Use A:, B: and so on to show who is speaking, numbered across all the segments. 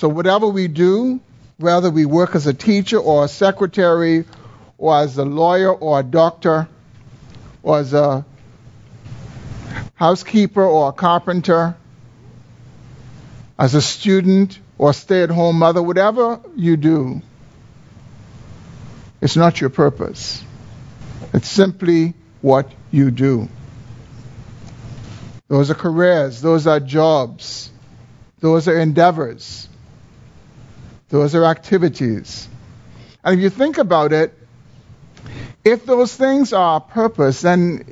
A: So, whatever we do, whether we work as a teacher or a secretary or as a lawyer or a doctor or as a housekeeper or a carpenter, as a student or stay at home mother, whatever you do, it's not your purpose. It's simply what you do. Those are careers, those are jobs, those are endeavors, those are activities. And if you think about it, if those things are our purpose, then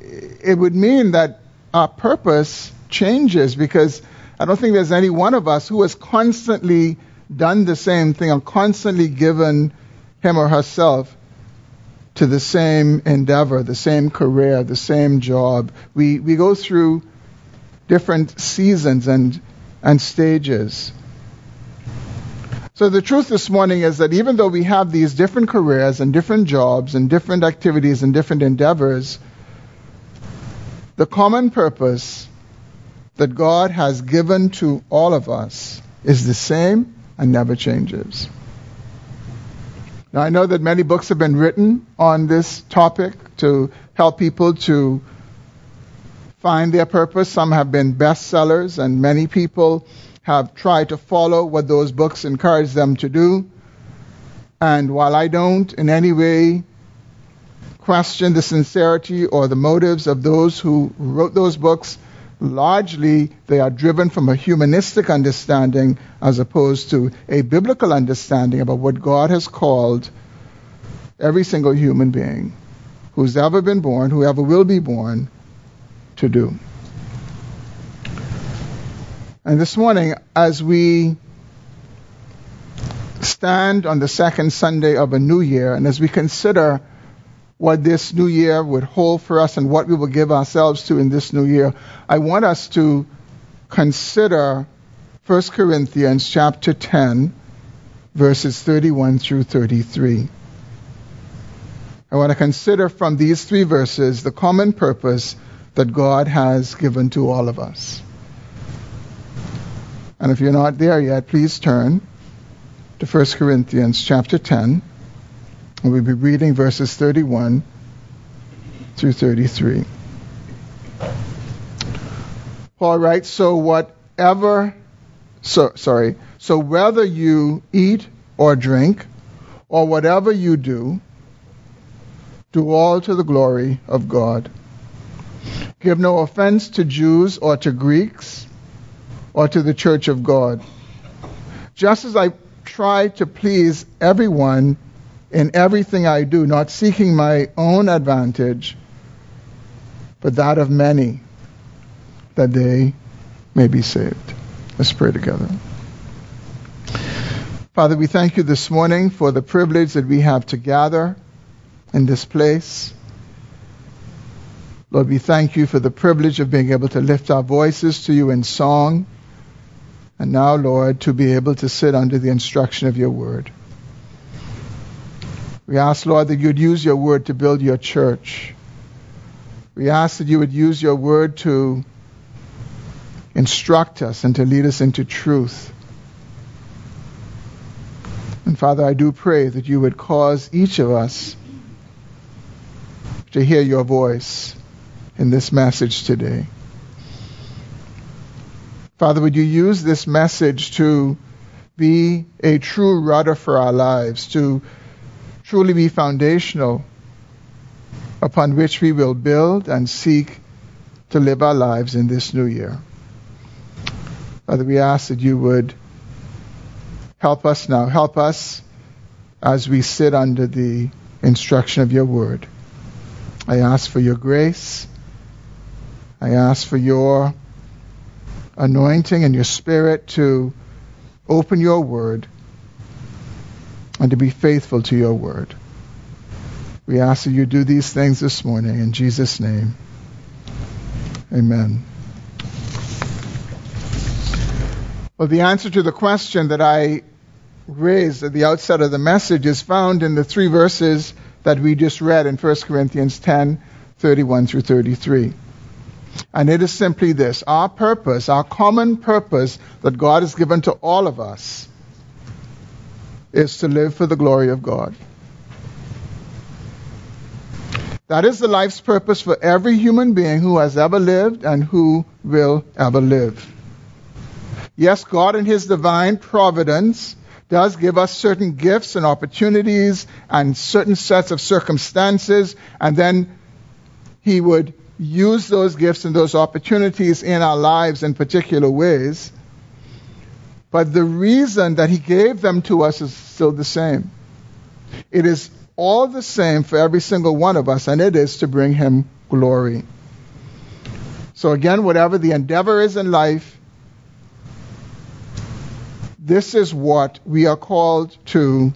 A: it would mean that our purpose changes because I don't think there's any one of us who has constantly done the same thing or constantly given him or herself to the same endeavor, the same career, the same job. We, we go through different seasons and, and stages. So the truth this morning is that even though we have these different careers and different jobs and different activities and different endeavors, the common purpose that God has given to all of us is the same and never changes. Now, I know that many books have been written on this topic to help people to find their purpose. Some have been bestsellers, and many people have tried to follow what those books encourage them to do. And while I don't in any way question the sincerity or the motives of those who wrote those books, largely they are driven from a humanistic understanding as opposed to a biblical understanding about what God has called every single human being who's ever been born, whoever will be born, to do. And this morning, as we stand on the second Sunday of a new year, and as we consider what this new year would hold for us and what we will give ourselves to in this new year, I want us to consider 1 Corinthians chapter 10, verses 31 through 33. I want to consider from these three verses the common purpose that God has given to all of us. And if you're not there yet, please turn to 1 Corinthians chapter 10. And we'll be reading verses 31 through 33. All right, so whatever, so, sorry, so whether you eat or drink, or whatever you do, do all to the glory of God. Give no offense to Jews or to Greeks or to the church of God. Just as I try to please everyone in everything I do, not seeking my own advantage, but that of many, that they may be saved. Let's pray together. Father, we thank you this morning for the privilege that we have to gather in this place. Lord, we thank you for the privilege of being able to lift our voices to you in song. And now, Lord, to be able to sit under the instruction of your word. We ask, Lord, that you'd use your word to build your church. We ask that you would use your word to instruct us and to lead us into truth. And Father, I do pray that you would cause each of us to hear your voice in this message today. Father, would you use this message to be a true rudder for our lives, to truly be foundational upon which we will build and seek to live our lives in this new year. Father, we ask that you would help us now. Help us as we sit under the instruction of your word. I ask for your grace. I ask for your anointing and your spirit to open your word and to be faithful to your word. We ask that you do these things this morning in Jesus' name. Amen. Well, the answer to the question that I raised at the outset of the message is found in the three verses that we just read in 1 Corinthians 10 31 through 33. And it is simply this our purpose, our common purpose that God has given to all of us is to live for the glory of God. That is the life's purpose for every human being who has ever lived and who will ever live. Yes, God in His divine providence does give us certain gifts and opportunities and certain sets of circumstances, and then He would use those gifts and those opportunities in our lives in particular ways. But the reason that He gave them to us is still the same. It is all the same for every single one of us, and it is to bring Him glory. So, again, whatever the endeavor is in life, this is what we are called to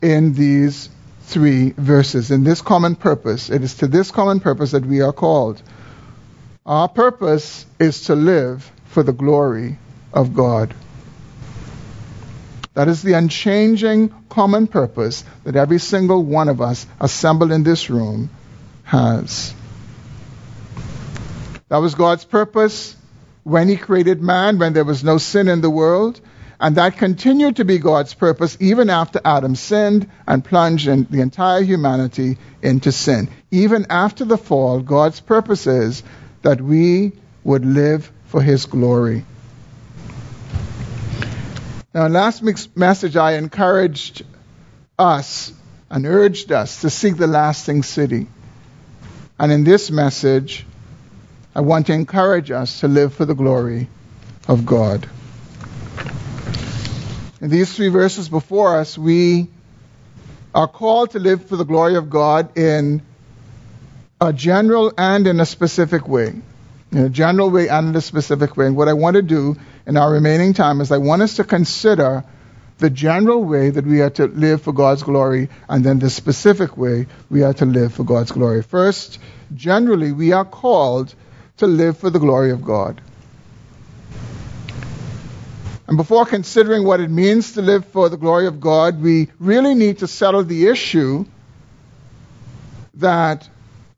A: in these three verses. In this common purpose, it is to this common purpose that we are called. Our purpose is to live for the glory of God. That is the unchanging common purpose that every single one of us assembled in this room has. That was God's purpose when He created man, when there was no sin in the world. And that continued to be God's purpose even after Adam sinned and plunged the entire humanity into sin. Even after the fall, God's purpose is that we would live for His glory. Now, in last week's message, I encouraged us and urged us to seek the lasting city. And in this message, I want to encourage us to live for the glory of God. In these three verses before us, we are called to live for the glory of God in a general and in a specific way. In a general way and in a specific way. And what I want to do in our remaining time is I want us to consider the general way that we are to live for God's glory and then the specific way we are to live for God's glory. First, generally, we are called to live for the glory of God. And before considering what it means to live for the glory of God, we really need to settle the issue that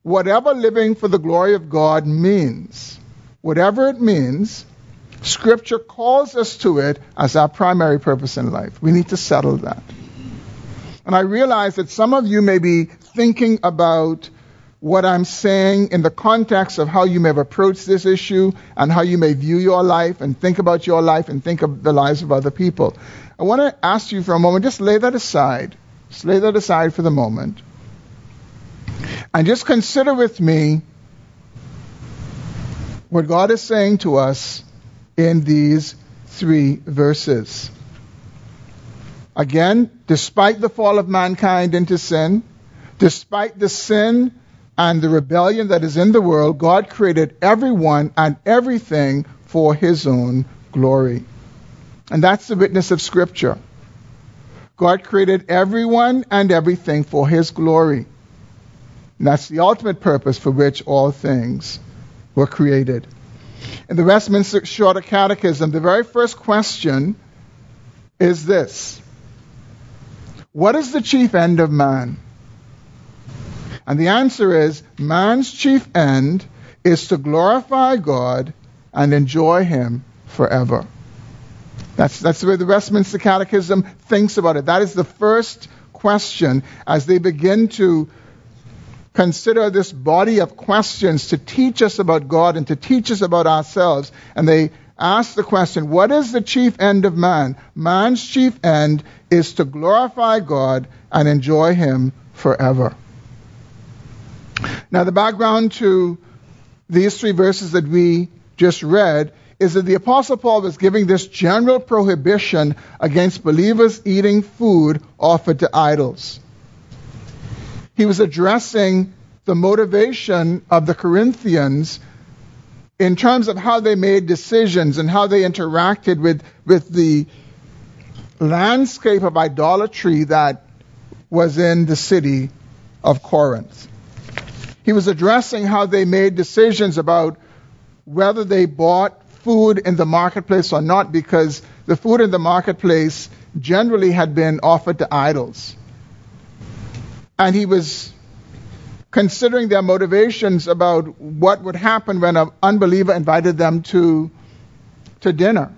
A: whatever living for the glory of God means, whatever it means, Scripture calls us to it as our primary purpose in life. We need to settle that. And I realize that some of you may be thinking about what I'm saying in the context of how you may have approached this issue and how you may view your life and think about your life and think of the lives of other people. I want to ask you for a moment, just lay that aside. Just lay that aside for the moment. And just consider with me what God is saying to us in these three verses. Again, despite the fall of mankind into sin, despite the sin and the rebellion that is in the world, God created everyone and everything for his own glory. And that's the witness of Scripture. God created everyone and everything for his glory. And that's the ultimate purpose for which all things were created. In the Westminster Shorter Catechism, the very first question is this What is the chief end of man? And the answer is man's chief end is to glorify God and enjoy Him forever. That's, that's the way the Westminster Catechism thinks about it. That is the first question as they begin to consider this body of questions to teach us about God and to teach us about ourselves. And they ask the question, what is the chief end of man? Man's chief end is to glorify God and enjoy Him forever. Now, the background to these three verses that we just read is that the Apostle Paul was giving this general prohibition against believers eating food offered to idols he was addressing the motivation of the Corinthians in terms of how they made decisions and how they interacted with, with the landscape of idolatry that was in the city of Corinth. He was addressing how they made decisions about whether they bought food in the marketplace or not because the food in the marketplace generally had been offered to idols and he was considering their motivations about what would happen when an unbeliever invited them to, to dinner.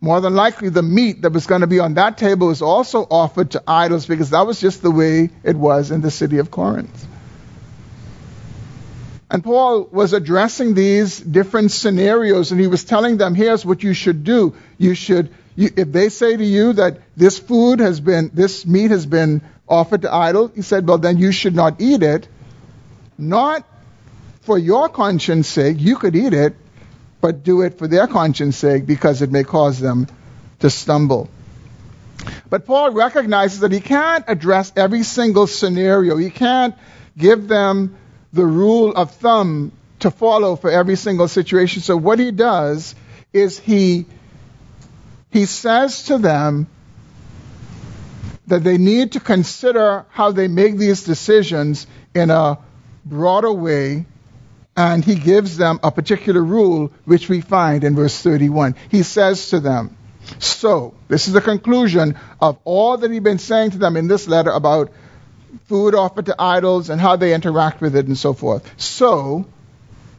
A: more than likely the meat that was going to be on that table was also offered to idols because that was just the way it was in the city of Corinth. And Paul was addressing these different scenarios and he was telling them, here's what you should do. You should, you, if they say to you that this food has been, this meat has been offered to idol, he said, well, then you should not eat it. Not for your conscience sake, you could eat it, but do it for their conscience sake because it may cause them to stumble. But Paul recognizes that he can't address every single scenario. He can't give them the rule of thumb to follow for every single situation. So what he does is he he says to them that they need to consider how they make these decisions in a broader way and he gives them a particular rule which we find in verse 31. He says to them, so, this is the conclusion of all that he'd been saying to them in this letter about food offered to idols and how they interact with it and so forth. So,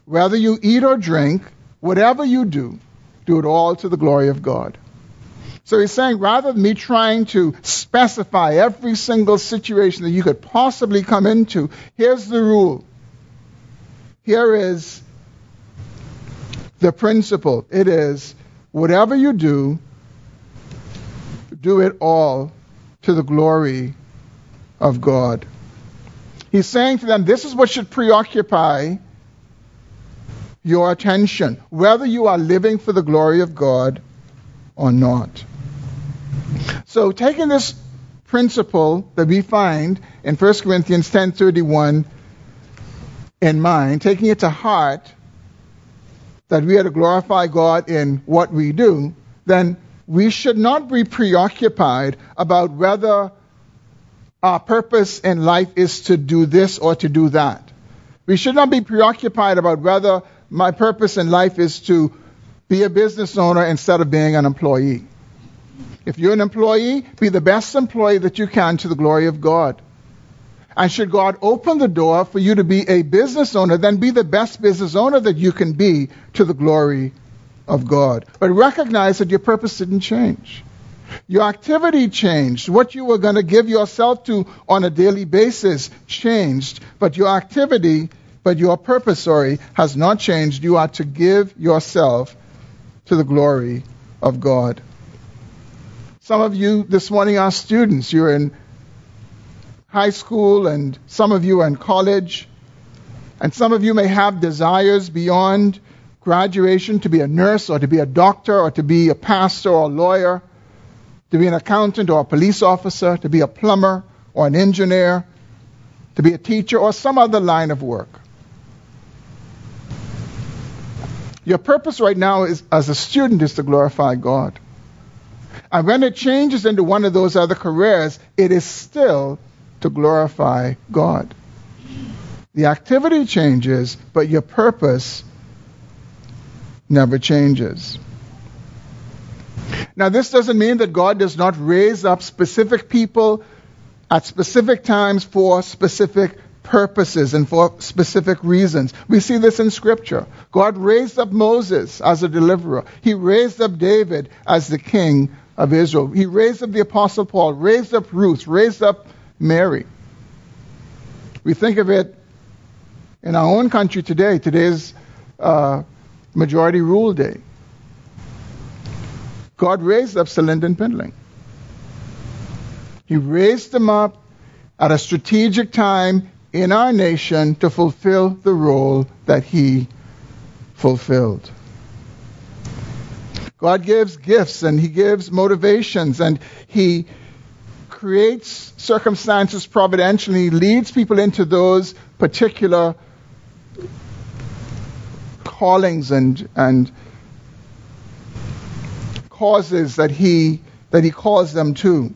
A: whether you eat or drink, whatever you do, do it all to the glory of God. So he's saying rather than me trying to specify every single situation that you could possibly come into, here's the rule. Here is the principle. It is whatever you do, do it all to the glory of God. He's saying to them, this is what should preoccupy your attention, whether you are living for the glory of God or not. So, taking this principle that we find in 1 Corinthians 10:31 in mind, taking it to heart that we are to glorify God in what we do, then we should not be preoccupied about whether our purpose in life is to do this or to do that. We should not be preoccupied about whether my purpose in life is to be a business owner instead of being an employee. If you're an employee, be the best employee that you can to the glory of God. And should God open the door for you to be a business owner, then be the best business owner that you can be to the glory of God. But recognize that your purpose didn't change. Your activity changed. What you were going to give yourself to on a daily basis changed. But your activity, but your purpose, sorry, has not changed. You are to give yourself to the glory of God. Some of you this morning are students. You're in high school, and some of you are in college. And some of you may have desires beyond graduation to be a nurse or to be a doctor or to be a pastor or a lawyer to be an accountant or a police officer, to be a plumber or an engineer, to be a teacher or some other line of work. Your purpose right now is, as a student is to glorify God. And when it changes into one of those other careers, it is still to glorify God. The activity changes, but your purpose never changes. Now, this doesn't mean that God does not raise up specific people at specific times for specific purposes and for specific reasons. We see this in Scripture. God raised up Moses as a deliverer, He raised up David as the king of Israel, He raised up the Apostle Paul, raised up Ruth, raised up Mary. We think of it in our own country today. Today's uh, majority rule day. God raised up Sir Lynden Pindling. He raised them up at a strategic time in our nation to fulfill the role that he fulfilled. God gives gifts and he gives motivations and he creates circumstances providentially, He leads people into those particular callings and, and causes that he that he calls them to.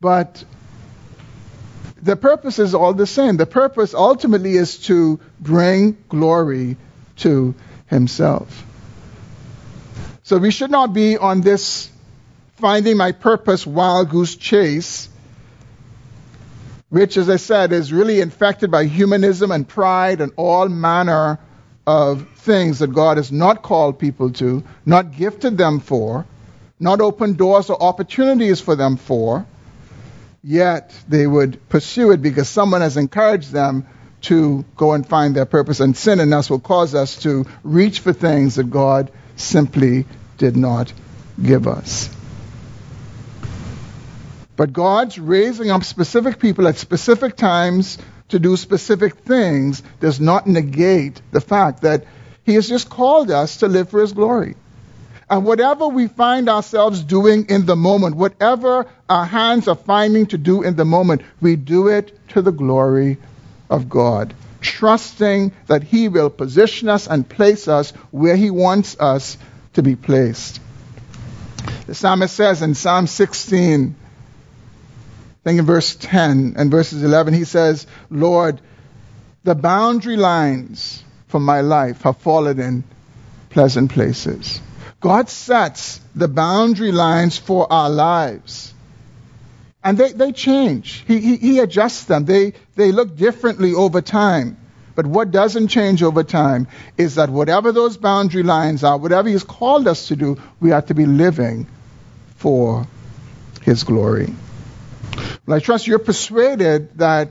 A: But the purpose is all the same. The purpose ultimately is to bring glory to himself. So we should not be on this finding my purpose wild goose chase, which, as I said, is really infected by humanism and pride and all manner of things that God has not called people to, not gifted them for, not opened doors or opportunities for them for, yet they would pursue it because someone has encouraged them to go and find their purpose. And sin in us will cause us to reach for things that God simply did not give us. But God's raising up specific people at specific times to do specific things does not negate the fact that He has just called us to live for His glory. And whatever we find ourselves doing in the moment, whatever our hands are finding to do in the moment, we do it to the glory of God, trusting that He will position us and place us where He wants us to be placed. The psalmist says in Psalm 16, I think in verse 10 and verses 11, he says, Lord, the boundary lines for my life have fallen in pleasant places. God sets the boundary lines for our lives. And they, they change. He, he, he adjusts them. They, they look differently over time. But what doesn't change over time is that whatever those boundary lines are, whatever He's called us to do, we have to be living for His glory. Well, I trust you're persuaded that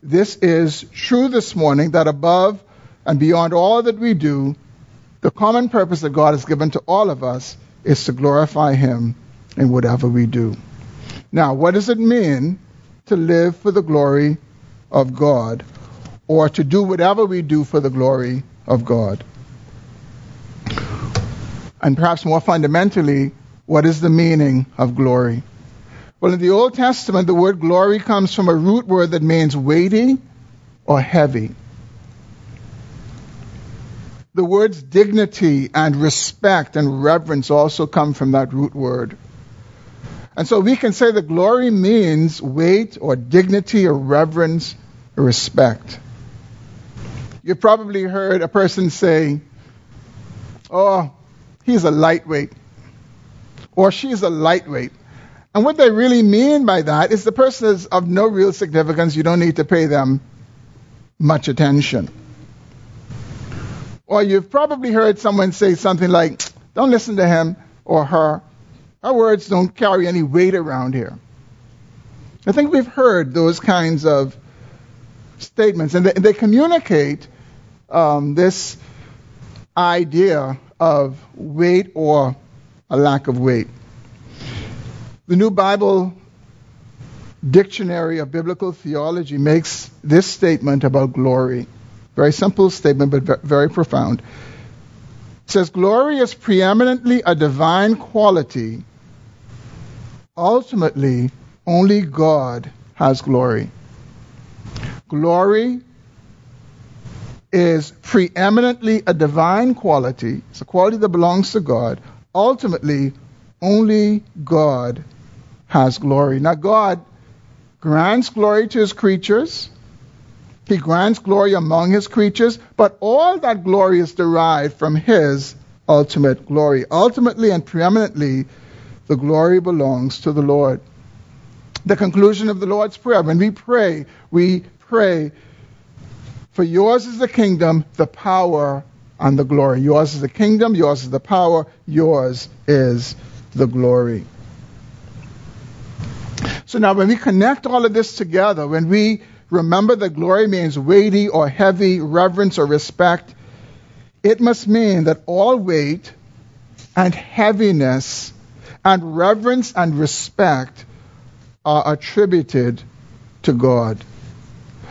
A: this is true this morning, that above and beyond all that we do, the common purpose that God has given to all of us is to glorify Him in whatever we do. Now, what does it mean to live for the glory of God or to do whatever we do for the glory of God? And perhaps more fundamentally, what is the meaning of glory? Well, in the Old Testament, the word glory comes from a root word that means weighty or heavy. The words dignity and respect and reverence also come from that root word. And so we can say that glory means weight or dignity or reverence or respect. You've probably heard a person say, Oh, he's a lightweight. Or she's a lightweight. And what they really mean by that is the person is of no real significance. You don't need to pay them much attention. Or you've probably heard someone say something like, don't listen to him or her. Our words don't carry any weight around here. I think we've heard those kinds of statements, and they, they communicate um, this idea of weight or a lack of weight. The New Bible Dictionary of Biblical Theology makes this statement about glory. Very simple statement, but very profound. It says, Glory is preeminently a divine quality. Ultimately, only God has glory. Glory is preeminently a divine quality. It's a quality that belongs to God. Ultimately, only God has glory. Now, God grants glory to his creatures. He grants glory among his creatures, but all that glory is derived from his ultimate glory. Ultimately and preeminently, the glory belongs to the Lord. The conclusion of the Lord's Prayer, when we pray, we pray, For yours is the kingdom, the power, and the glory. Yours is the kingdom, yours is the power, yours is the glory. So now when we connect all of this together, when we remember that glory means weighty or heavy, reverence or respect, it must mean that all weight and heaviness and reverence and respect are attributed to God.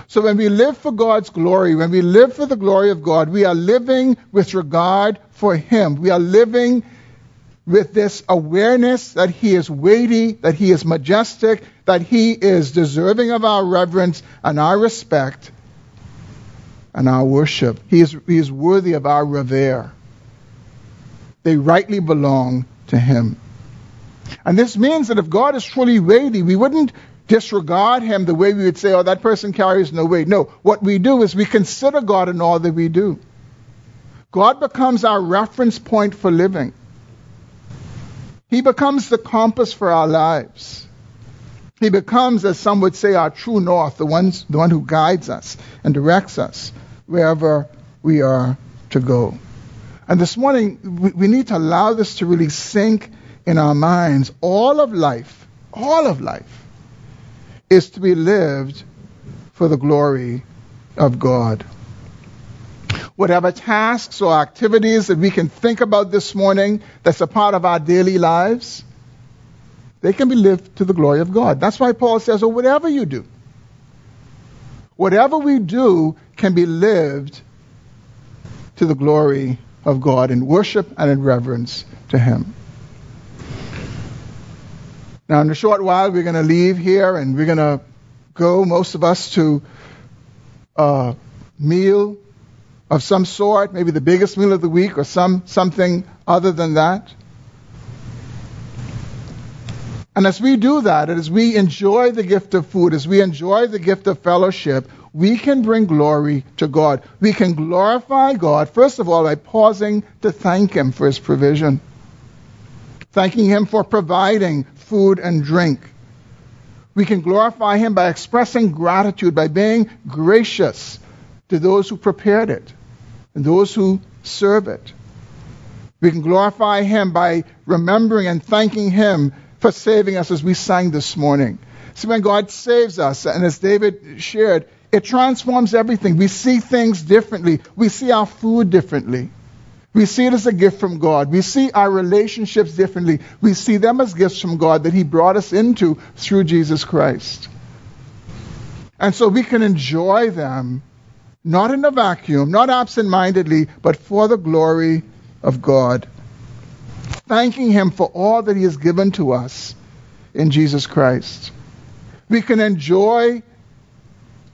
A: So when we live for God's glory, when we live for the glory of God, we are living with regard for Him. We are living with this awareness that He is weighty, that He is majestic, that He is deserving of our reverence and our respect and our worship. He is, he is worthy of our revere. They rightly belong to Him. And this means that if God is truly weighty, we wouldn't disregard Him the way we would say, oh, that person carries no weight. No, what we do is we consider God in all that we do. God becomes our reference point for living. He becomes the compass for our lives. He becomes, as some would say, our true north, the, ones, the one who guides us and directs us wherever we are to go. And this morning, we, we need to allow this to really sink in our minds. All of life, all of life, is to be lived for the glory of God. Whatever tasks or activities that we can think about this morning that's a part of our daily lives, they can be lived to the glory of God. That's why Paul says, or oh, whatever you do, whatever we do can be lived to the glory of God in worship and in reverence to Him. Now, in a short while, we're going to leave here and we're going to go, most of us, to a meal of some sort, maybe the biggest meal of the week or some, something other than that. And as we do that, as we enjoy the gift of food, as we enjoy the gift of fellowship, we can bring glory to God. We can glorify God, first of all, by pausing to thank Him for His provision, thanking Him for providing food and drink. We can glorify Him by expressing gratitude, by being gracious to those who prepared it and those who serve it. We can glorify Him by remembering and thanking Him for saving us as we sang this morning. See, when God saves us, and as David shared, it transforms everything. We see things differently. We see our food differently. We see it as a gift from God. We see our relationships differently. We see them as gifts from God that He brought us into through Jesus Christ. And so we can enjoy them, not in a vacuum, not absent mindedly, but for the glory of God. Thanking Him for all that He has given to us in Jesus Christ. We can enjoy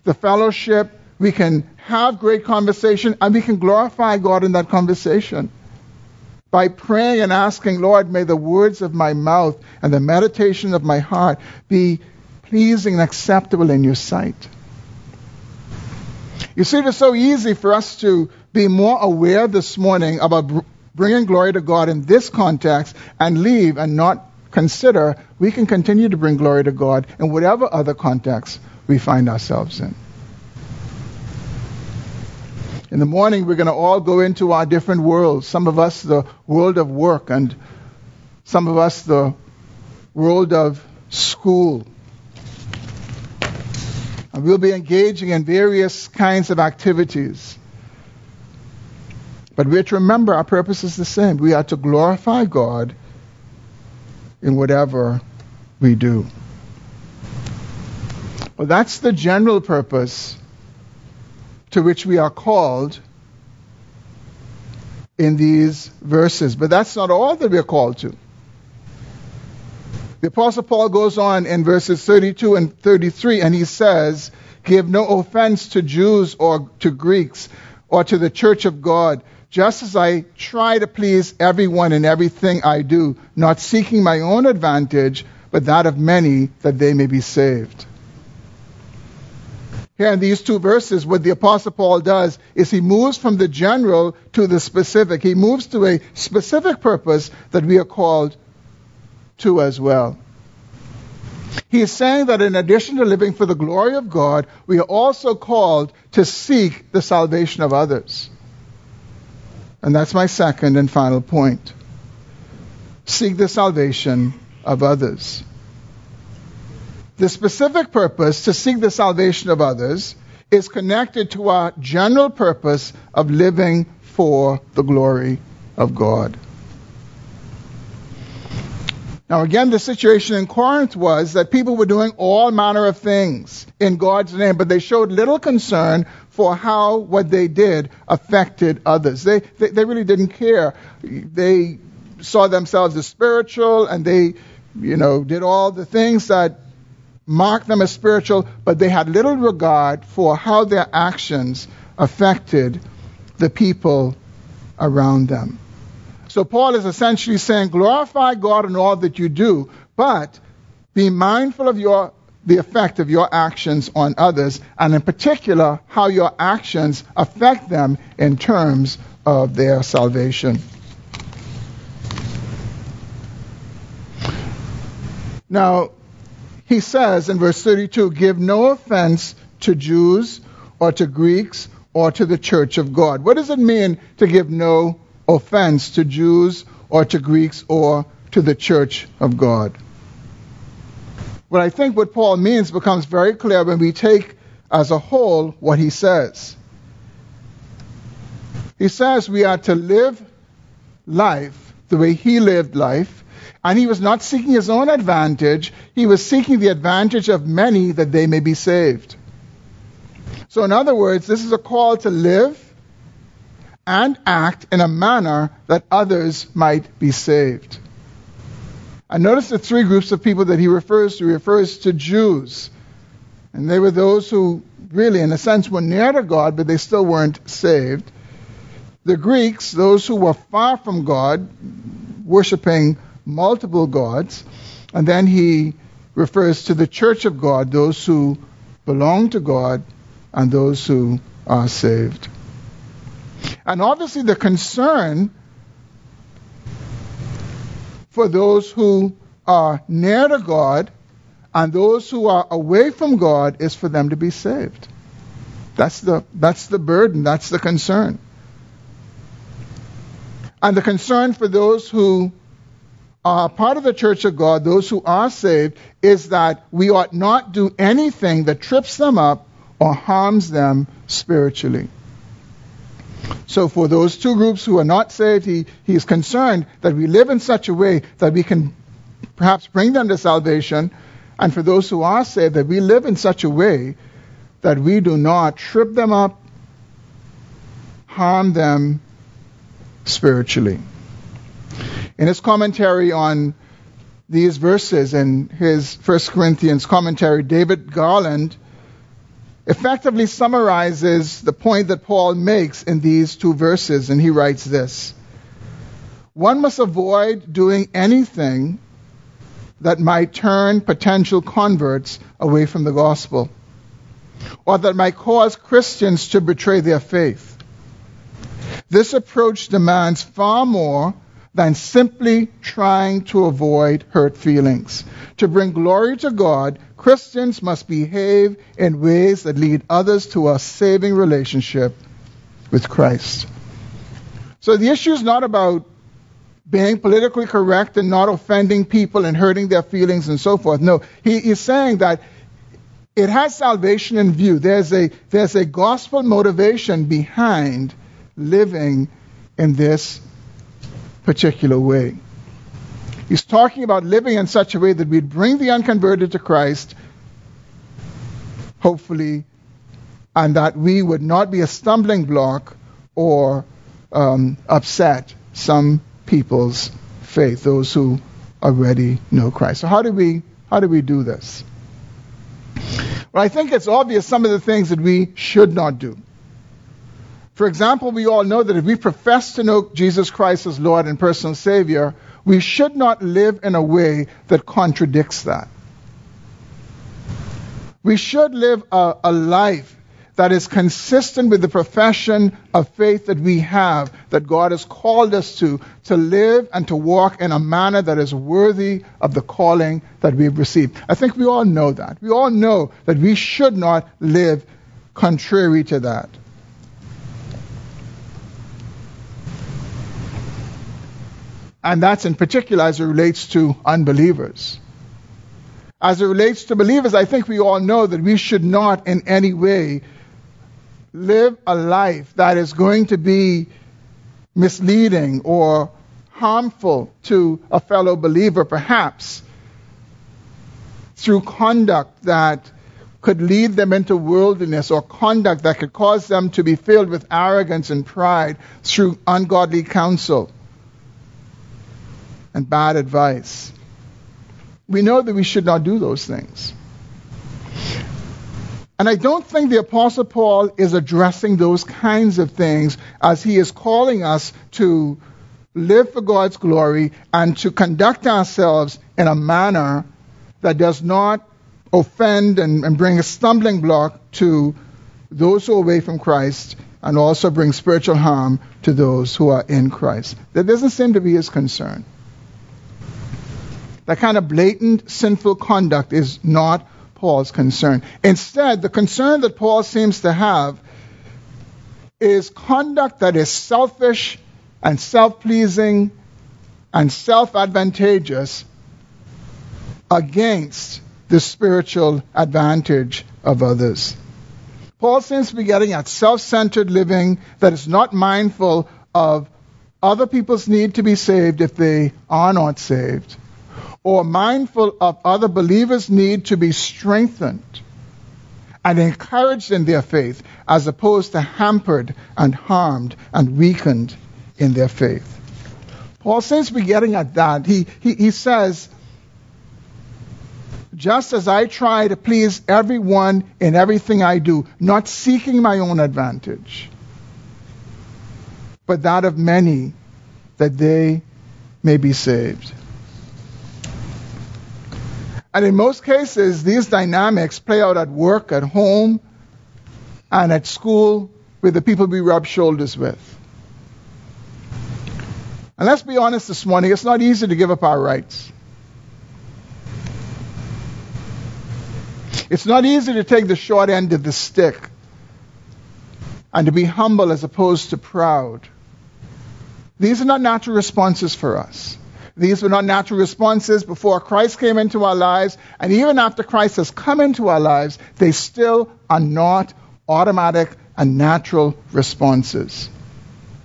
A: the fellowship, we can have great conversation, and we can glorify God in that conversation by praying and asking, Lord, may the words of my mouth and the meditation of my heart be pleasing and acceptable in your sight. You see, it is so easy for us to be more aware this morning about bringing glory to God in this context and leave and not consider we can continue to bring glory to God in whatever other context we find ourselves in. In the morning, we're going to all go into our different worlds. Some of us, the world of work, and some of us, the world of school. And we'll be engaging in various kinds of activities. But we're to remember our purpose is the same. We are to glorify God in whatever we do. Well, that's the general purpose to which we are called in these verses. But that's not all that we are called to. The Apostle Paul goes on in verses 32 and 33, and he says, Give no offense to Jews or to Greeks or to the church of God, just as I try to please everyone in everything I do, not seeking my own advantage, but that of many, that they may be saved. Here in these two verses, what the Apostle Paul does is he moves from the general to the specific. He moves to a specific purpose that we are called to as well. He is saying that in addition to living for the glory of God, we are also called to seek the salvation of others. And that's my second and final point. Seek the salvation of others. The specific purpose to seek the salvation of others is connected to our general purpose of living for the glory of God. Now, again, the situation in Corinth was that people were doing all manner of things in God's name, but they showed little concern for how what they did affected others. They, they, they really didn't care. They saw themselves as spiritual and they, you know, did all the things that marked them as spiritual, but they had little regard for how their actions affected the people around them. So Paul is essentially saying, glorify God in all that you do, but be mindful of your the effect of your actions on others, and in particular, how your actions affect them in terms of their salvation. Now, he says in verse 32 Give no offense to Jews or to Greeks or to the church of God. What does it mean to give no offense to Jews or to Greeks or to the church of God? Well, I think what Paul means becomes very clear when we take as a whole what he says. He says we are to live life the way he lived life, and he was not seeking his own advantage, he was seeking the advantage of many that they may be saved. So, in other words, this is a call to live and act in a manner that others might be saved. And notice the three groups of people that he refers to. He refers to Jews. And they were those who really, in a sense, were near to God, but they still weren't saved. The Greeks, those who were far from God, worshiping multiple gods. And then he refers to the church of God, those who belong to God and those who are saved. And obviously, the concern for those who are near to God and those who are away from God is for them to be saved. That's the, that's the burden, that's the concern. And the concern for those who are part of the church of God, those who are saved, is that we ought not do anything that trips them up or harms them spiritually. So, for those two groups who are not saved, he, he is concerned that we live in such a way that we can perhaps bring them to salvation. And for those who are saved, that we live in such a way that we do not trip them up, harm them spiritually. In his commentary on these verses in his 1 Corinthians commentary, David Garland effectively summarizes the point that Paul makes in these two verses, and he writes this One must avoid doing anything that might turn potential converts away from the gospel, or that might cause Christians to betray their faith. This approach demands far more than simply trying to avoid hurt feelings. To bring glory to God, Christians must behave in ways that lead others to a saving relationship with Christ. So the issue is not about being politically correct and not offending people and hurting their feelings and so forth. No, he is saying that it has salvation in view. There's a, there's a gospel motivation behind living in this particular way. He's talking about living in such a way that we'd bring the unconverted to Christ, hopefully, and that we would not be a stumbling block or um, upset some people's faith, those who already know Christ. So how do we how do we do this? Well, I think it's obvious some of the things that we should not do. For example, we all know that if we profess to know Jesus Christ as Lord and personal Savior, we should not live in a way that contradicts that. We should live a, a life that is consistent with the profession of faith that we have, that God has called us to, to live and to walk in a manner that is worthy of the calling that we've received. I think we all know that. We all know that we should not live contrary to that. And that's in particular as it relates to unbelievers. As it relates to believers, I think we all know that we should not in any way live a life that is going to be misleading or harmful to a fellow believer, perhaps through conduct that could lead them into worldliness or conduct that could cause them to be filled with arrogance and pride through ungodly counsel and bad advice. We know that we should not do those things. And I don't think the Apostle Paul is addressing those kinds of things as he is calling us to live for God's glory and to conduct ourselves in a manner that does not offend and, and bring a stumbling block to those who are away from Christ and also bring spiritual harm to those who are in Christ. That doesn't seem to be his concern. That kind of blatant sinful conduct is not Paul's concern. Instead, the concern that Paul seems to have is conduct that is selfish and self pleasing and self advantageous against the spiritual advantage of others. Paul seems to be getting at self centered living that is not mindful of other people's need to be saved if they are not saved, or mindful of other believers' need to be strengthened and encouraged in their faith, as opposed to hampered and harmed and weakened in their faith. Paul seems to be getting at that. He, he, he says, just as I try to please everyone in everything I do, not seeking my own advantage, but that of many, that they may be saved. And in most cases, these dynamics play out at work, at home, and at school with the people we rub shoulders with. And let's be honest this morning, it's not easy to give up our rights. It's not easy to take the short end of the stick and to be humble as opposed to proud. These are not natural responses for us. These were not natural responses before Christ came into our lives, and even after Christ has come into our lives, they still are not automatic and natural responses.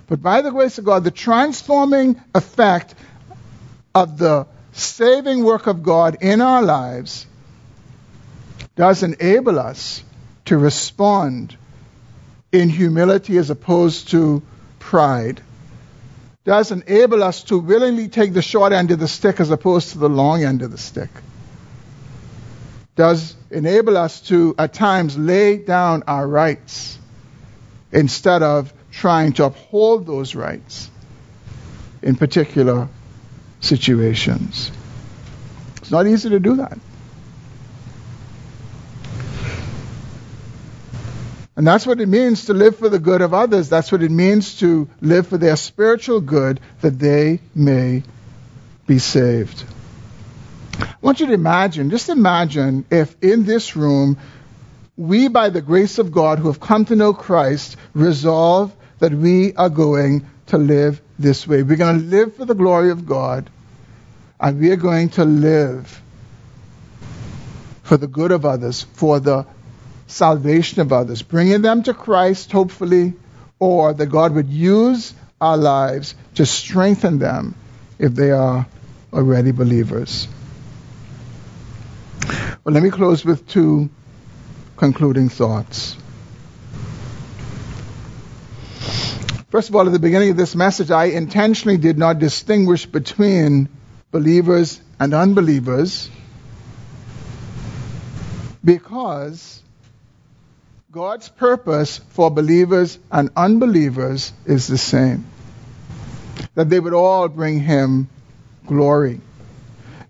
A: But by the grace of God, the transforming effect of the saving work of God in our lives does enable us to respond in humility as opposed to pride does enable us to willingly take the short end of the stick as opposed to the long end of the stick. Does enable us to, at times, lay down our rights instead of trying to uphold those rights in particular situations. It's not easy to do that. And that's what it means to live for the good of others. That's what it means to live for their spiritual good that they may be saved. I want you to imagine, just imagine if in this room, we, by the grace of God who have come to know Christ, resolve that we are going to live this way. We're going to live for the glory of God, and we are going to live for the good of others, for the salvation of others, bringing them to Christ, hopefully, or that God would use our lives to strengthen them if they are already believers. Well, let me close with two concluding thoughts. First of all, at the beginning of this message, I intentionally did not distinguish between believers and unbelievers because God's purpose for believers and unbelievers is the same that they would all bring Him glory.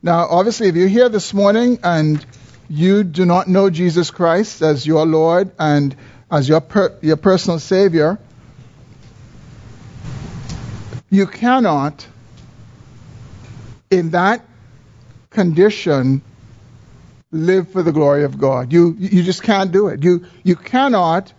A: Now, obviously, if you're here this morning and you do not know Jesus Christ as your Lord and as your, per- your personal Savior, you cannot, in that condition, live for the glory of God. You, you just can't do it. You, you cannot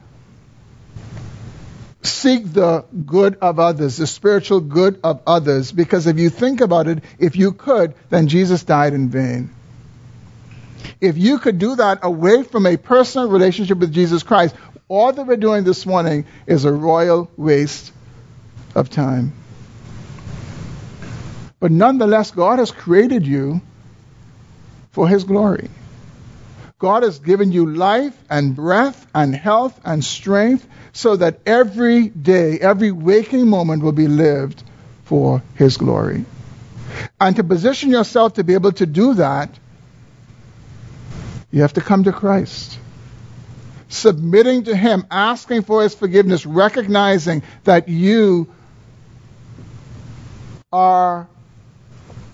A: seek the good of others, the spiritual good of others, because if you think about it, if you could, then Jesus died in vain. If you could do that away from a personal relationship with Jesus Christ, all that we're doing this morning is a royal waste of time. But nonetheless, God has created you for His glory. God has given you life and breath and health and strength so that every day, every waking moment will be lived for His glory. And to position yourself to be able to do that, you have to come to Christ. Submitting to Him, asking for His forgiveness, recognizing that you are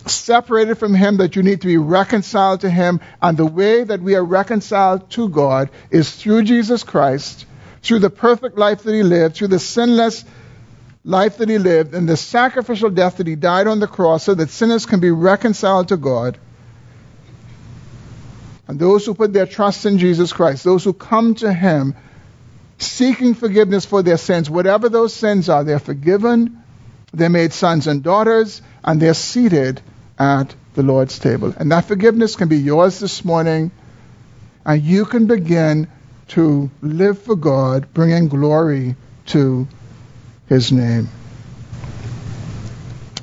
A: separated from Him, that you need to be reconciled to Him. And the way that we are reconciled to God is through Jesus Christ, through the perfect life that He lived, through the sinless life that He lived, and the sacrificial death that He died on the cross so that sinners can be reconciled to God. And those who put their trust in Jesus Christ, those who come to Him, seeking forgiveness for their sins. Whatever those sins are, they're forgiven, they're made sons and daughters, and they're seated at the Lord's table. And that forgiveness can be yours this morning, and you can begin to live for God, bringing glory to His name.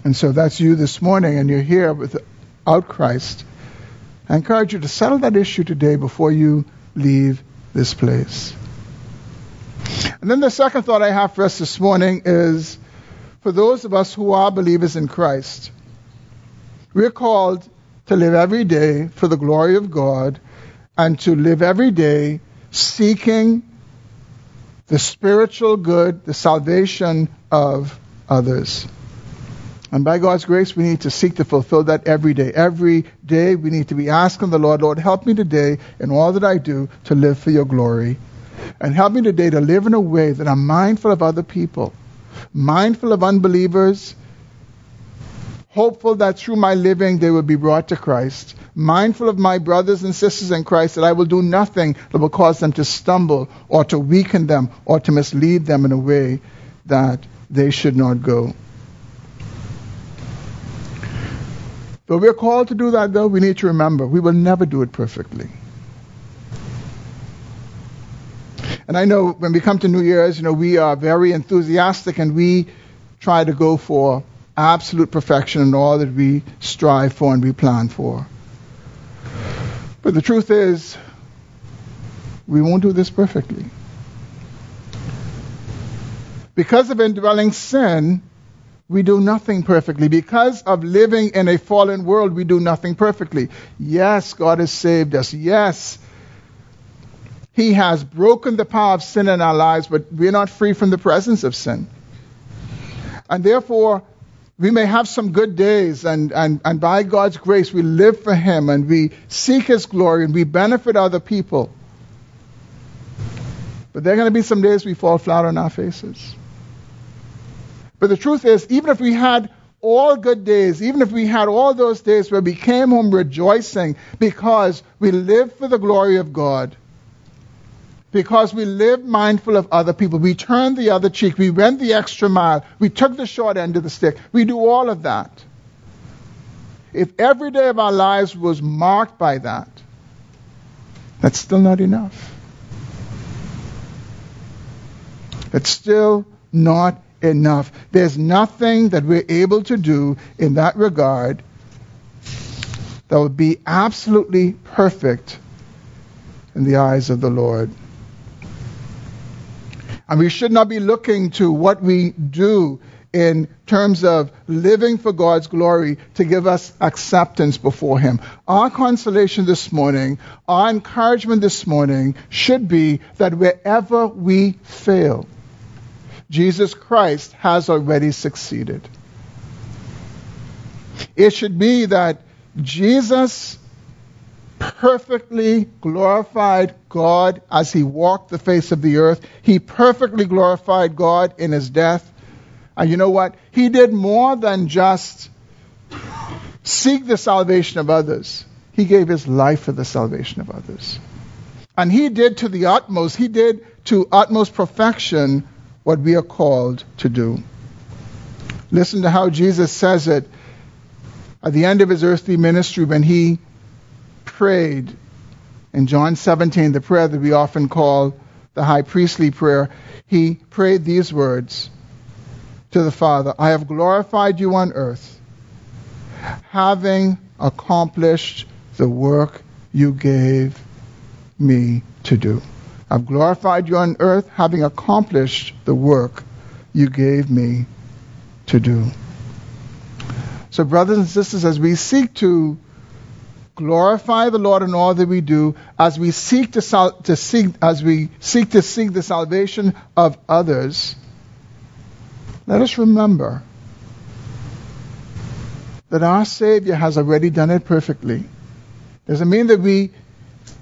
A: And so that's you this morning, and you're here without Christ. I encourage you to settle that issue today before you leave this place. And then the second thought I have for us this morning is for those of us who are believers in Christ, we're called to live every day for the glory of God and to live every day seeking the spiritual good, the salvation of others. And by God's grace, we need to seek to fulfill that every day. Every day, we need to be asking the Lord, Lord, help me today in all that I do to live for your glory. And help me today to live in a way that I'm mindful of other people, mindful of unbelievers, hopeful that through my living they will be brought to Christ, mindful of my brothers and sisters in Christ that I will do nothing that will cause them to stumble or to weaken them or to mislead them in a way that they should not go. But we're called to do that, though, we need to remember we will never do it perfectly. And I know when we come to New Year's, you know, we are very enthusiastic and we try to go for absolute perfection in all that we strive for and we plan for. But the truth is, we won't do this perfectly. Because of indwelling sin, we do nothing perfectly. Because of living in a fallen world, we do nothing perfectly. Yes, God has saved us. Yes, He has broken the power of sin in our lives, but we're not free from the presence of sin. And therefore, we may have some good days, and, and, and by God's grace, we live for Him and we seek His glory and we benefit other people. But there are going to be some days we fall flat on our faces. But the truth is, even if we had all good days, even if we had all those days where we came home rejoicing because we lived for the glory of God, because we live mindful of other people, we turn the other cheek, we went the extra mile, we took the short end of the stick, we do all of that. If every day of our lives was marked by that, that's still not enough. It's still not enough. There's nothing that we're able to do in that regard that would be absolutely perfect in the eyes of the Lord. And we should not be looking to what we do in terms of living for God's glory to give us acceptance before Him. Our consolation this morning, our encouragement this morning should be that wherever we fail, Jesus Christ has already succeeded. It should be that Jesus perfectly glorified God as he walked the face of the earth. He perfectly glorified God in his death. And you know what? He did more than just seek the salvation of others. He gave his life for the salvation of others. And he did to the utmost, he did to utmost perfection what we are called to do. Listen to how Jesus says it at the end of his earthly ministry when he prayed in John 17, the prayer that we often call the high priestly prayer. He prayed these words to the Father I have glorified you on earth, having accomplished the work you gave me to do. I've glorified you on earth, having accomplished the work you gave me to do. So, brothers and sisters, as we seek to glorify the Lord in all that we do, as we seek to, sal- to seek, as we seek to seek the salvation of others, let us remember that our Savior has already done it perfectly. Doesn't mean that we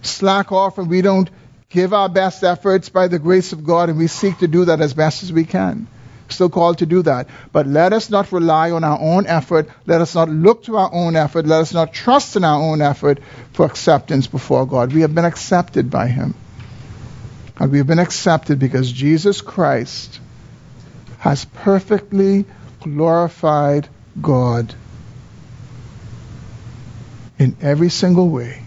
A: slack off and we don't give our best efforts by the grace of God, and we seek to do that as best as we can. Still called to do that. But let us not rely on our own effort. Let us not look to our own effort. Let us not trust in our own effort for acceptance before God. We have been accepted by Him. And we've been accepted because Jesus Christ has perfectly glorified God in every single way.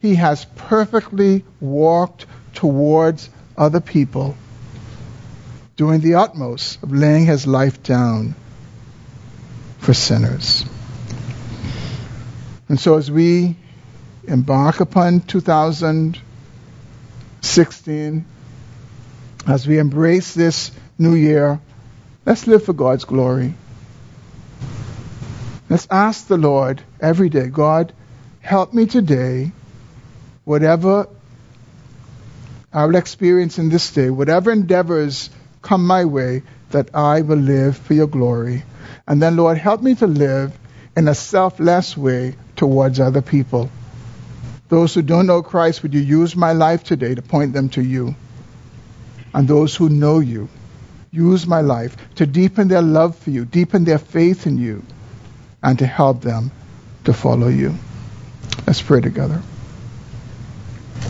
A: He has perfectly walked towards other people, doing the utmost of laying his life down for sinners. And so as we embark upon 2016, as we embrace this new year, let's live for God's glory. Let's ask the Lord every day, God, help me today, whatever I will experience in this day, whatever endeavors come my way, that I will live for your glory. And then, Lord, help me to live in a selfless way towards other people. Those who don't know Christ, would you use my life today to point them to you? And those who know you, use my life to deepen their love for you, deepen their faith in you, and to help them to follow you. Let's pray together.